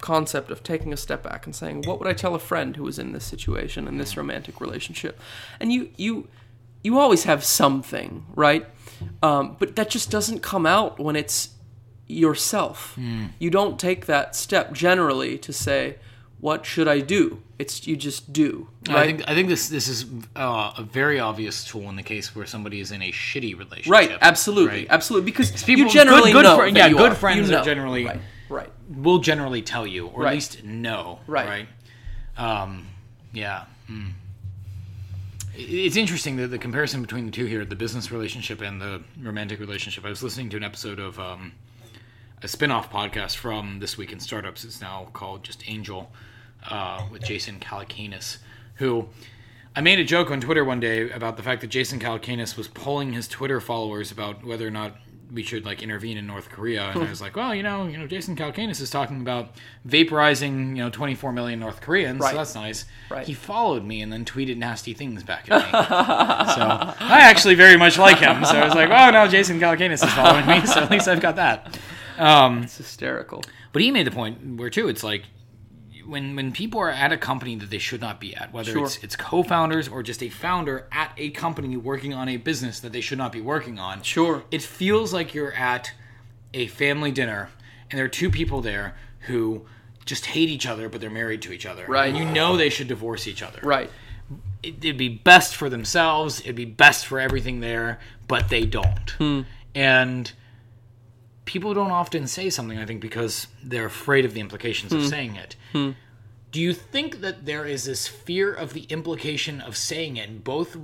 concept of taking a step back and saying, "What would I tell a friend who was in this situation in this romantic relationship?" And you you you always have something, right? Um, but that just doesn't come out when it's yourself. You don't take that step generally to say, "What should I do?" It's you just do, right? I think I think this this is uh, a very obvious tool in the case where somebody is in a shitty relationship. right, absolutely, right? absolutely. Because people- you generally good- good know, that yeah, good are. friends You are generally- right, right. Will generally tell you, or Right. at least know. Right. Right. Um, yeah. It- It's interesting that the comparison between the two here, the business relationship and the romantic relationship. I was listening to an episode of um, a spin-off podcast from This Week in Startups. It's now called just Angel uh, with Jason Calacanis, who I made a joke on Twitter one day about the fact that Jason Calacanis was polling his Twitter followers about whether or not we should like intervene in North Korea, and I was like, well, you know, you know, Jason Calacanis is talking about vaporizing, you know, 24 million North Koreans, Right. so that's nice. Right. He followed me and then tweeted nasty things back at me. so I actually very much like him. So I was like, oh no, Jason Calacanis is following me, so at least I've got that. Um, It's hysterical. but he made the point where too, it's like when when people are at a company that they should not be at, whether Sure. it's it's co-founders or just a founder at a company working on a business that they should not be working on. Sure. It feels like you're at a family dinner and there are two people there who just hate each other but they're married to each other. Right. And you know they should divorce each other. Right. It, it'd be best for themselves, it'd be best for everything there, but they don't. Hmm. And people don't often say something, I think, because they're afraid of the implications Hmm. of saying it. Do you think that there is this fear of the implication of saying it, both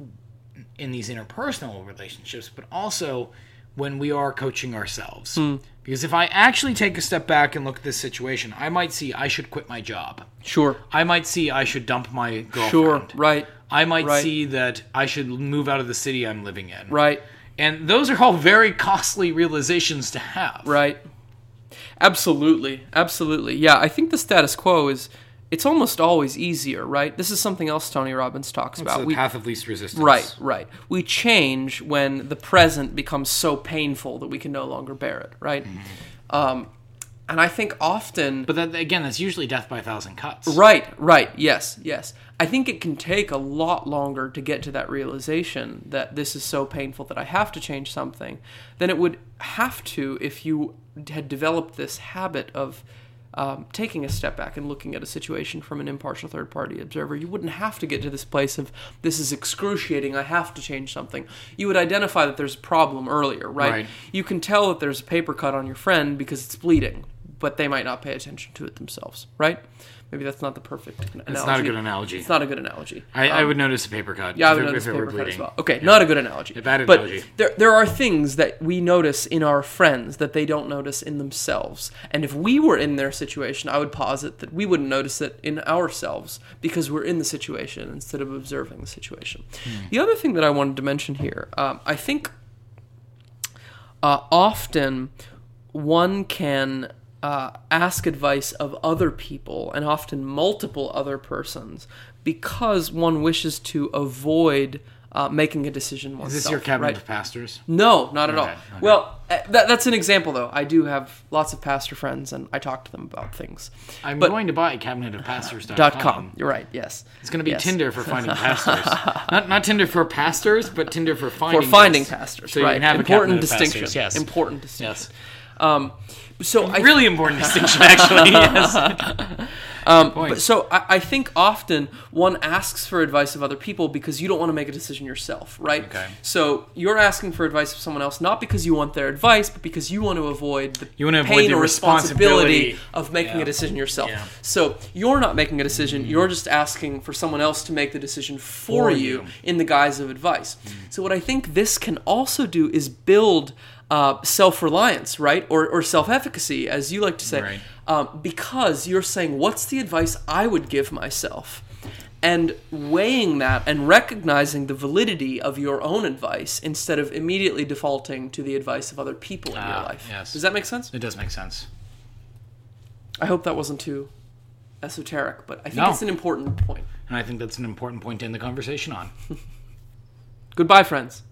in these interpersonal relationships, but also when we are coaching ourselves? Hmm. Because if I actually take a step back and look at this situation, I might see I should quit my job. Sure. I might see I should dump my girlfriend. Sure. Right. I might Right. see that I should move out of the city I'm living in. Right. And those are all very costly realizations to have. Right. Absolutely. Absolutely. Yeah, I think the status quo is it's almost always easier, right? This is something else Tony Robbins talks It's about. the We- path of least resistance. Right, right. We change when the present becomes so painful that we can no longer bear it, right? Um, and I think often. But that, again, that's usually death by a thousand cuts. Right, right. Yes, yes. I think it can take a lot longer to get to that realization that this is so painful that I have to change something than it would have to if you had developed this habit of um, taking a step back and looking at a situation from an impartial third party observer. You wouldn't have to get to this place of this is excruciating, I have to change something. You would identify that there's a problem earlier, right? Right. You can tell that there's a paper cut on your friend because it's bleeding, but they might not pay attention to it themselves, right? Maybe that's not the perfect analogy. It's not a good analogy. It's not a good analogy. I, I Um, would notice a paper cut. yeah, I would notice were paper cut as bleeding. well. Okay, not a good analogy. A bad but there, there are things that we notice in our friends that they don't notice in themselves. And if we were in their situation, I would posit that we wouldn't notice it in ourselves because we're in the situation instead of observing the situation. Hmm. The other thing that I wanted to mention here, um, I think uh, often one can uh, ask advice of other people and often multiple other persons because one wishes to avoid uh, making a decision oneself. Is this your cabinet right? of pastors? No, not at all. Okay. Well, uh, that, that's an example, though. I do have lots of pastor friends, and I talk to them about things. I'm But- going to buy cabinetofpastors.com. You're right. Yes. It's going to be Yes. Tinder for finding pastors. not not Tinder for pastors, but Tinder for finding For finding us. pastors, So you right? can have a important distinction. pastors, Yes. Important distinction. Yes. Um, so I Really important distinction, actually. yes. Um, but so I, I think often one asks for advice of other people because you don't want to make a decision yourself, right? Okay. So you're asking for advice of someone else not because you want their advice, but because you want to avoid the You want to avoid pain the or responsibility responsibility. of making Yeah. a decision yourself. Yeah. So you're not making a decision; you're just asking for someone else to make the decision for, For you, you. In the guise of advice. So what I think this can also do is build uh, self-reliance, right, or, or self-efficacy, as you like to say, Right. um, because you're saying, "What's the advice I would give myself?" And weighing that and recognizing the validity of your own advice instead of immediately defaulting to the advice of other people in your Ah, life. yes. Does that make sense? It does make sense. I hope that wasn't too esoteric, but I think No. it's an important point. And I think that's an important point to end the conversation on. Goodbye, friends.